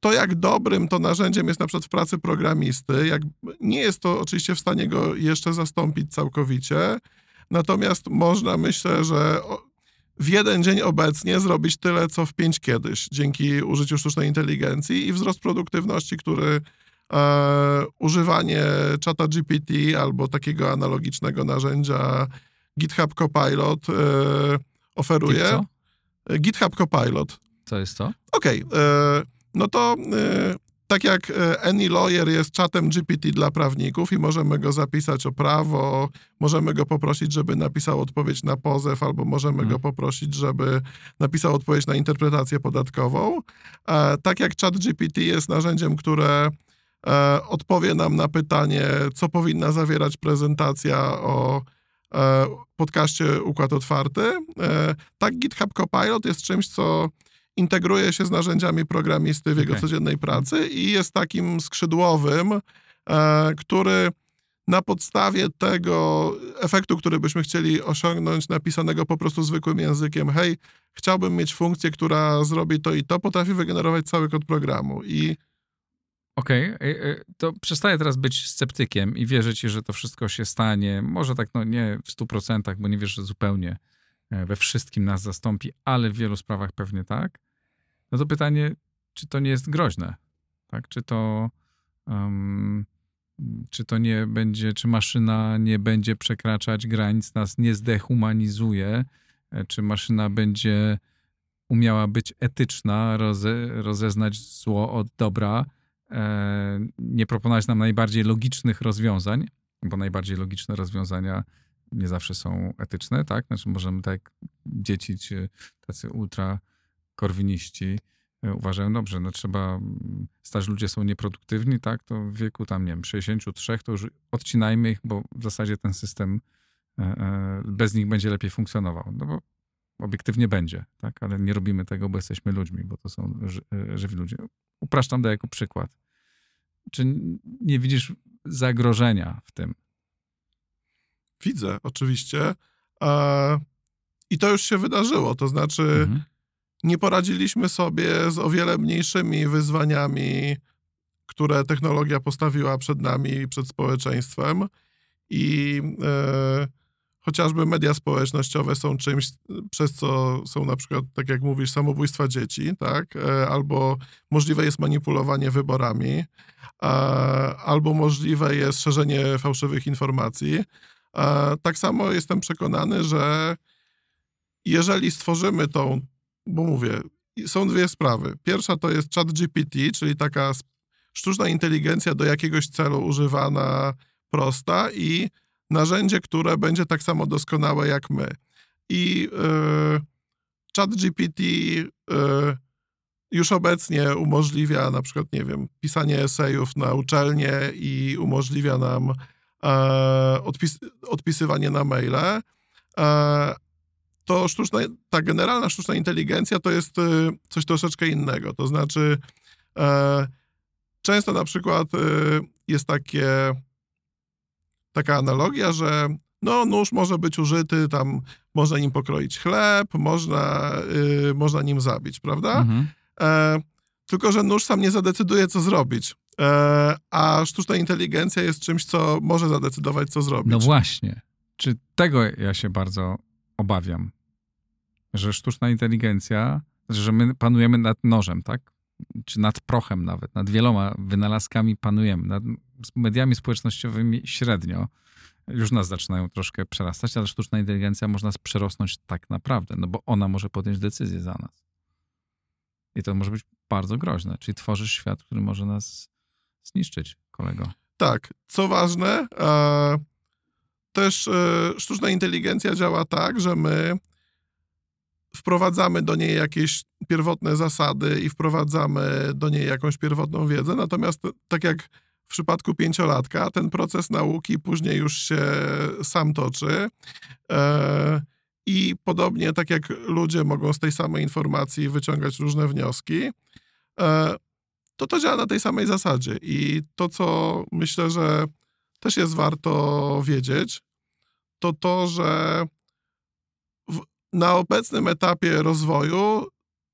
Speaker 3: to jak dobrym to narzędziem jest na przykład w pracy programisty, jak nie jest to oczywiście w stanie go jeszcze zastąpić całkowicie, natomiast można myślę, że w jeden dzień obecnie zrobić tyle, co w pięć kiedyś, dzięki użyciu sztucznej inteligencji i wzrost produktywności, który e, używanie czata GPT albo takiego analogicznego narzędzia GitHub Copilot e, oferuje.
Speaker 1: Co?
Speaker 3: GitHub Copilot.
Speaker 1: Co jest to?
Speaker 3: Okej, okay, e, no to e, tak jak e, Any Lawyer jest czatem GPT dla prawników i możemy go zapisać o prawo, możemy go poprosić, żeby napisał odpowiedź na pozew, albo możemy hmm. go poprosić, żeby napisał odpowiedź na interpretację podatkową. Tak jak chat GPT jest narzędziem, które odpowie nam na pytanie, co powinna zawierać prezentacja o podcaście Układ Otwarty, tak GitHub Copilot jest czymś, co integruje się z narzędziami programisty w jego okay. codziennej pracy i jest takim skrzydłowym, e, który na podstawie tego efektu, który byśmy chcieli osiągnąć, napisanego po prostu zwykłym językiem, hej, chciałbym mieć funkcję, która zrobi to i to, potrafi wygenerować cały kod programu. I
Speaker 1: Okej, okay. E, e, to przestaję teraz być sceptykiem i wierzyć, że to wszystko się stanie. Może tak, no nie w 100%, bo nie wierzę zupełnie we wszystkim nas zastąpi, ale w wielu sprawach pewnie tak. No to pytanie, czy to nie jest groźne? Tak? Czy to. Um, czy to nie będzie, czy maszyna nie będzie przekraczać granic, nas nie zdehumanizuje, e, czy maszyna będzie umiała być etyczna, roze, rozeznać zło od dobra, e, nie proponować nam najbardziej logicznych rozwiązań, bo najbardziej logiczne rozwiązania nie zawsze są etyczne, tak? Znaczy możemy tak dzieci czy tacy ultra korwiniści e, uważają, dobrze, no trzeba, mm, starzy ludzie są nieproduktywni, tak, to w wieku tam, nie wiem, 63, to już odcinajmy ich, bo w zasadzie ten system e, e, bez nich będzie lepiej funkcjonował. No bo obiektywnie będzie, tak, ale nie robimy tego, bo jesteśmy ludźmi, bo to są ży, żywi ludzie. Upraszczam to jako przykład. Czy nie widzisz zagrożenia w tym?
Speaker 3: Widzę, oczywiście. I to już się wydarzyło. To znaczy, mhm nie poradziliśmy sobie z o wiele mniejszymi wyzwaniami, które technologia postawiła przed nami i przed społeczeństwem. I e, chociażby media społecznościowe są czymś, przez co są na przykład, tak jak mówisz, samobójstwa dzieci, tak? E, albo możliwe jest manipulowanie wyborami, e, albo możliwe jest szerzenie fałszywych informacji. E, tak samo jestem przekonany, że jeżeli stworzymy tą bo mówię, są dwie sprawy. Pierwsza to jest chat GPT, czyli taka sztuczna inteligencja do jakiegoś celu używana prosta i narzędzie, które będzie tak samo doskonałe jak my. I yy, chat GPT yy, już obecnie umożliwia na przykład, nie wiem, pisanie esejów na uczelnię i umożliwia nam e, odpis, odpisywanie na maile. To sztuczna, ta generalna sztuczna inteligencja to jest coś troszeczkę innego. To znaczy, e, często na przykład jest takie, taka analogia, że no, nóż może być użyty, tam można nim pokroić chleb, można, y, można nim zabić, prawda?
Speaker 1: Mhm.
Speaker 3: E, tylko, że nóż sam nie zadecyduje, co zrobić. E, a sztuczna inteligencja jest czymś, co może zadecydować, co zrobić.
Speaker 1: No właśnie. Czy tego ja się bardzo obawiam? Że sztuczna inteligencja, że my panujemy nad nożem, tak? Czy nad prochem nawet, nad wieloma wynalazkami panujemy, nad mediami społecznościowymi średnio. Już nas zaczynają troszkę przerastać, ale sztuczna inteligencja można nas przerosnąć tak naprawdę, no bo ona może podjąć decyzję za nas. I to może być bardzo groźne. Czyli tworzysz świat, który może nas zniszczyć, kolego.
Speaker 3: Tak. Co ważne, e, też e, sztuczna inteligencja działa tak, że my wprowadzamy do niej jakieś pierwotne zasady i wprowadzamy do niej jakąś pierwotną wiedzę, natomiast tak jak w przypadku pięciolatka, ten proces nauki później już się sam toczy. E, I podobnie tak jak ludzie mogą z tej samej informacji wyciągać różne wnioski, e, to to działa na tej samej zasadzie. I to, co myślę, że też jest warto wiedzieć, to to, że na obecnym etapie rozwoju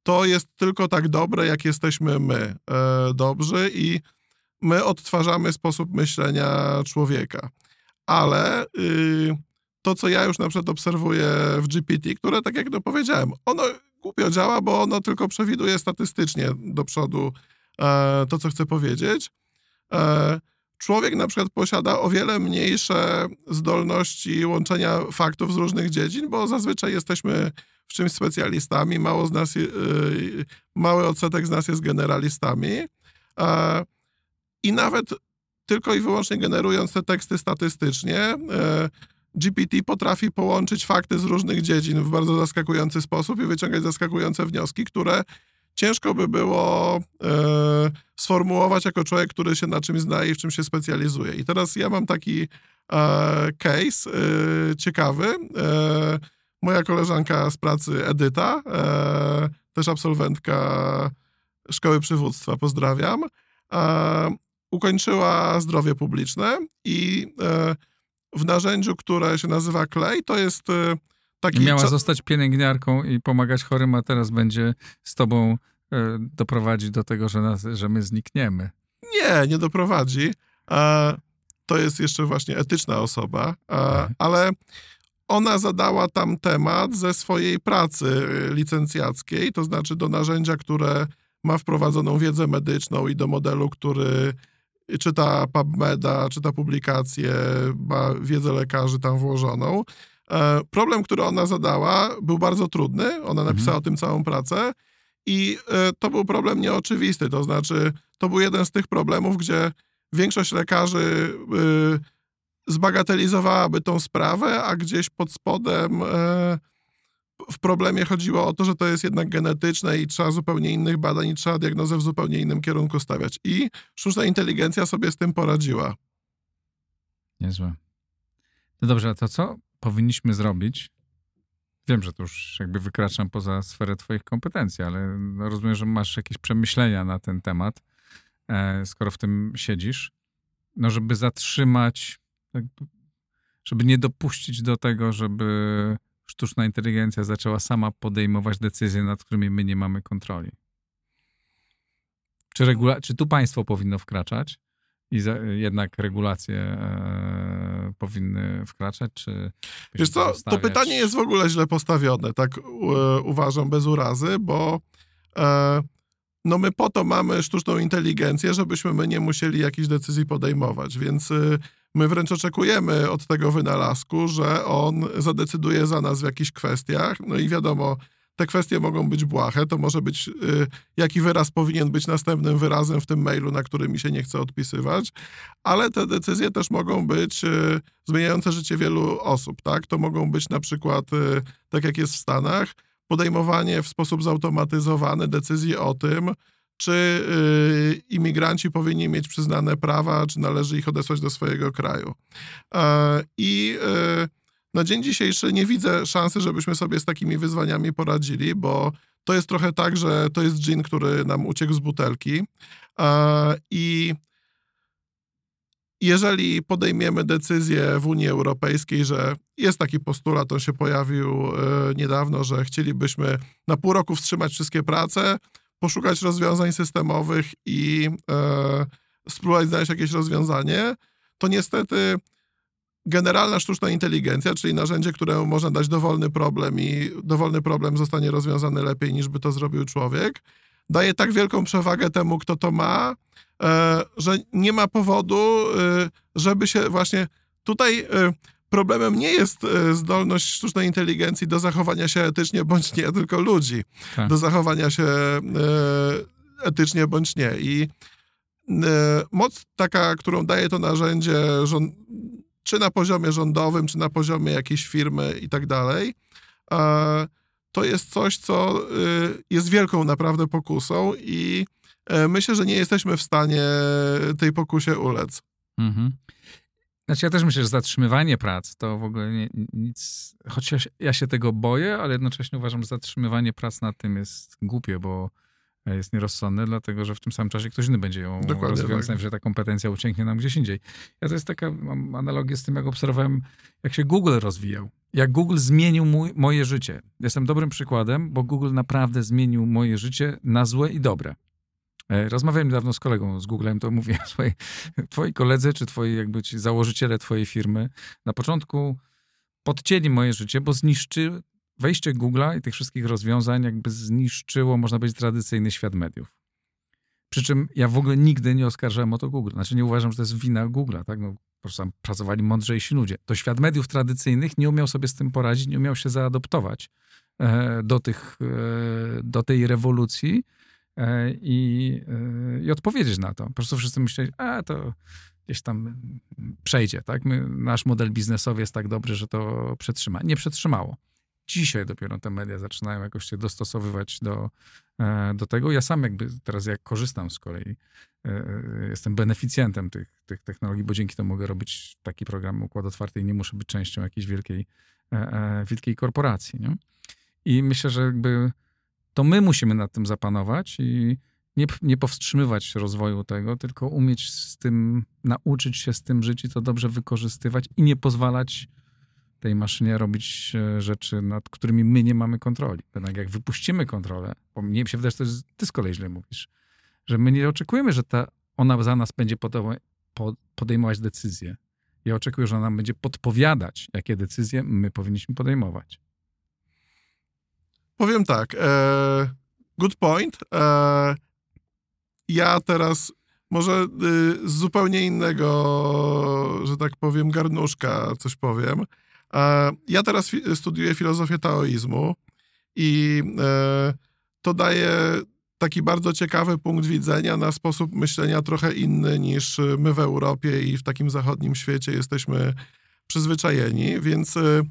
Speaker 3: to jest tylko tak dobre, jak jesteśmy my e, dobrzy i my odtwarzamy sposób myślenia człowieka. Ale y, to, co ja już na przykład obserwuję w GPT, które, tak jak to powiedziałem, ono głupio działa, bo ono tylko przewiduje statystycznie do przodu e, to, co chcę powiedzieć. E, człowiek na przykład posiada o wiele mniejsze zdolności łączenia faktów z różnych dziedzin, bo zazwyczaj jesteśmy w czymś specjalistami, mało z nas, y, mały odsetek z nas jest generalistami. I nawet tylko i wyłącznie generując te teksty statystycznie, e, GPT potrafi połączyć fakty z różnych dziedzin w bardzo zaskakujący sposób i wyciągać zaskakujące wnioski, które ciężko by było e, sformułować jako człowiek, który się na czymś zna i w czym się specjalizuje. I teraz ja mam taki e, case ciekawy. moja koleżanka z pracy Edyta, też absolwentka szkoły przywództwa, pozdrawiam ukończyła zdrowie publiczne i e, w narzędziu, które się nazywa Klej, to jest e, taki...
Speaker 1: Miała zostać pielęgniarką i pomagać chorym, a teraz będzie z tobą e, doprowadzić do tego, że, nas, że my znikniemy.
Speaker 3: Nie, nie doprowadzi. To jest jeszcze właśnie etyczna osoba, tak. ale ona zadała tam temat ze swojej pracy licencjackiej, to znaczy do narzędzia, które ma wprowadzoną wiedzę medyczną i do modelu, który czyta PubMeda, czyta publikacje, ma wiedzę lekarzy tam włożoną. E, problem, który ona zadała, był bardzo trudny. Ona napisała mhm. o tym całą pracę. I e, to był problem nieoczywisty. To znaczy, to był jeden z tych problemów, gdzie większość lekarzy y, zbagatelizowałaby tą sprawę, a gdzieś pod spodem e, w problemie chodziło o to, że to jest jednak genetyczne i trzeba zupełnie innych badań i trzeba diagnozę w zupełnie innym kierunku stawiać. I sztuczna inteligencja sobie z tym poradziła.
Speaker 1: Niezłe. No dobrze, a to co powinniśmy zrobić? Wiem, że to już jakby wykraczam poza sferę twoich kompetencji, ale no rozumiem, że masz jakieś przemyślenia na ten temat, e, skoro w tym siedzisz. No, żeby zatrzymać, żeby nie dopuścić do tego, żeby sztuczna inteligencja zaczęła sama podejmować decyzje, nad którymi my nie mamy kontroli? Czy, regula- czy tu państwo powinno wkraczać i za- jednak regulacje e, powinny wkraczać, czy...
Speaker 3: Wiesz co, to pytanie jest w ogóle źle postawione, tak e, uważam, bez urazy, bo e, no my po to mamy sztuczną inteligencję, żebyśmy my nie musieli jakichś decyzji podejmować, więc y, my wręcz oczekujemy od tego wynalazku, że on zadecyduje za nas w jakichś kwestiach, no i wiadomo, te kwestie mogą być błahe, to może być, y, jaki wyraz powinien być następnym wyrazem w tym mailu, na który mi się nie chce odpisywać, ale te decyzje też mogą być y, zmieniające życie wielu osób, tak? To mogą być na przykład, tak jak jest w Stanach, podejmowanie w sposób zautomatyzowany decyzji o tym, czy y, imigranci powinni mieć przyznane prawa, czy należy ich odesłać do swojego kraju. E, I y, na dzień dzisiejszy nie widzę szansy, żebyśmy sobie z takimi wyzwaniami poradzili, bo to jest trochę tak, że to jest dżin, który nam uciekł z butelki. I jeżeli podejmiemy decyzję w Unii Europejskiej, że jest taki postulat, on się pojawił e, niedawno, że chcielibyśmy na pół roku wstrzymać wszystkie prace, poszukać rozwiązań systemowych i e, spróbować znaleźć jakieś rozwiązanie, to niestety generalna sztuczna inteligencja, czyli narzędzie, któremu można dać dowolny problem i dowolny problem zostanie rozwiązany lepiej niż by to zrobił człowiek, daje tak wielką przewagę temu, kto to ma, e, że nie ma powodu, e, żeby się właśnie tutaj e, problemem nie jest zdolność sztucznej inteligencji do zachowania się etycznie bądź nie, tylko ludzi tak. do zachowania się etycznie bądź nie. I moc taka, którą daje to narzędzie, czy na poziomie rządowym, czy na poziomie jakiejś firmy i tak dalej, to jest coś, co y, jest wielką naprawdę pokusą i e, myślę, że nie jesteśmy w stanie tej pokusie ulec. Mhm.
Speaker 1: Znaczy ja też myślę, że zatrzymywanie prac to w ogóle nie, nic, chociaż ja się tego boję, ale jednocześnie uważam, że zatrzymywanie prac nad tym jest głupie, bo jest nierozsądne, dlatego że w tym samym czasie ktoś inny będzie ją Dokładnie rozwijał, tak. że ta kompetencja ucieknie nam gdzieś indziej. Ja to jest taka, mam analogię z tym, jak obserwowałem, jak się Google rozwijał. Jak Google zmienił mój, moje życie. Jestem dobrym przykładem, bo Google naprawdę zmienił moje życie na złe i dobre. E, rozmawiałem niedawno z kolegą z Googlem, to mówię, swoi, twoi koledzy, czy twoi jakby ci założyciele twojej firmy na początku podcięli moje życie, bo zniszczy, wejście Google'a i tych wszystkich rozwiązań jakby zniszczyło, można powiedzieć, tradycyjny świat mediów. Przy czym ja w ogóle nigdy nie oskarżałem o to Google. Znaczy nie uważam, że to jest wina Google'a, tak? No, po prostu tam pracowali mądrzejsi ludzie. To świat mediów tradycyjnych nie umiał sobie z tym poradzić, nie umiał się zaadoptować e, do, tych, e, do tej rewolucji e, i, i odpowiedzieć na to. Po prostu wszyscy myśleli, a to gdzieś tam przejdzie, tak? My, nasz model biznesowy jest tak dobry, że to przetrzyma. Nie przetrzymało dzisiaj dopiero te media zaczynają jakoś się dostosowywać do, e, do tego. Ja sam jakby teraz jak korzystam z kolei, e, e, jestem beneficjentem tych, tych technologii, bo dzięki temu mogę robić taki program układ otwarty i nie muszę być częścią jakiejś wielkiej, wielkiej korporacji. Nie? I myślę, że jakby to my musimy nad tym zapanować i nie, nie powstrzymywać rozwoju tego, tylko umieć z tym, nauczyć się z tym żyć i to dobrze wykorzystywać i nie pozwalać tej maszynie robić e, rzeczy, nad którymi my nie mamy kontroli. Jednak jak wypuścimy kontrolę, bo mnie się wydaje, że to jest, ty z kolei źle mówisz, że my nie oczekujemy, że ta, ona za nas będzie podejmować decyzje. Ja oczekuję, że ona nam będzie podpowiadać, jakie decyzje my powinniśmy podejmować.
Speaker 3: Powiem tak. E, good point. E, ja teraz może y, z zupełnie innego, że tak powiem, garnuszka coś powiem. Ja teraz studiuję filozofię taoizmu i e, to daje taki bardzo ciekawy punkt widzenia na sposób myślenia trochę inny niż my w Europie i w takim zachodnim świecie jesteśmy przyzwyczajeni, więc e,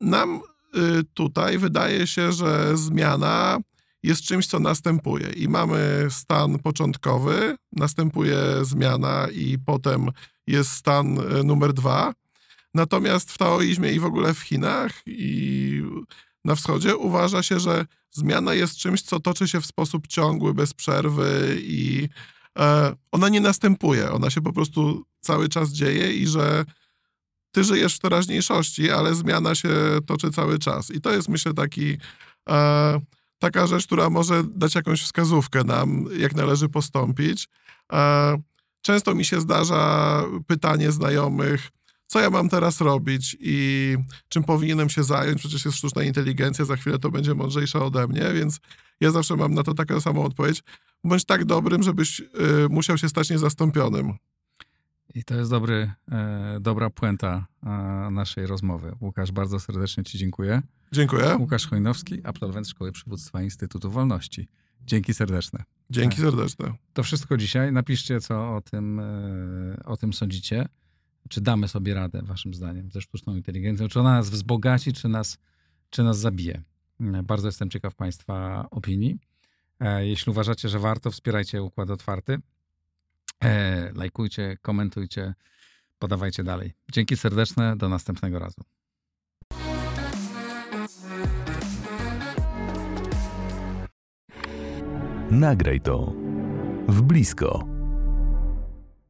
Speaker 3: nam e, tutaj wydaje się, że zmiana jest czymś, co następuje. I mamy stan początkowy, następuje zmiana, i potem jest stan numer dwa. Natomiast w taoizmie i w ogóle w Chinach i na wschodzie uważa się, że zmiana jest czymś, co toczy się w sposób ciągły, bez przerwy i e, ona nie następuje. Ona się po prostu cały czas dzieje i że ty żyjesz w teraźniejszości, ale zmiana się toczy cały czas. I to jest, myślę, taki, e, taka rzecz, która może dać jakąś wskazówkę nam, jak należy postąpić. E, często mi się zdarza pytanie znajomych, co ja mam teraz robić i czym powinienem się zająć. Przecież jest sztuczna inteligencja, za chwilę to będzie mądrzejsza ode mnie, więc ja zawsze mam na to taką samą odpowiedź. Bądź tak dobrym, żebyś y, musiał się stać niezastąpionym.
Speaker 1: I to jest dobry, e, dobra puenta e, naszej rozmowy. Łukasz, bardzo serdecznie Ci dziękuję.
Speaker 3: Dziękuję.
Speaker 1: Łukasz Chojnowski, absolwent Szkoły Przywództwa Instytutu Wolności. Dzięki serdeczne.
Speaker 3: Dzięki serdeczne.
Speaker 1: To wszystko dzisiaj. Napiszcie, co o tym, e, o tym sądzicie. Czy damy sobie radę, waszym zdaniem, ze sztuczną inteligencją? Czy ona nas wzbogaci, czy nas, czy nas zabije? Bardzo jestem ciekaw Państwa opinii. E, jeśli uważacie, że warto, wspierajcie Układ Otwarty. E, lajkujcie, komentujcie, podawajcie dalej. Dzięki serdeczne, do następnego razu.
Speaker 4: Nagraj to w blisko.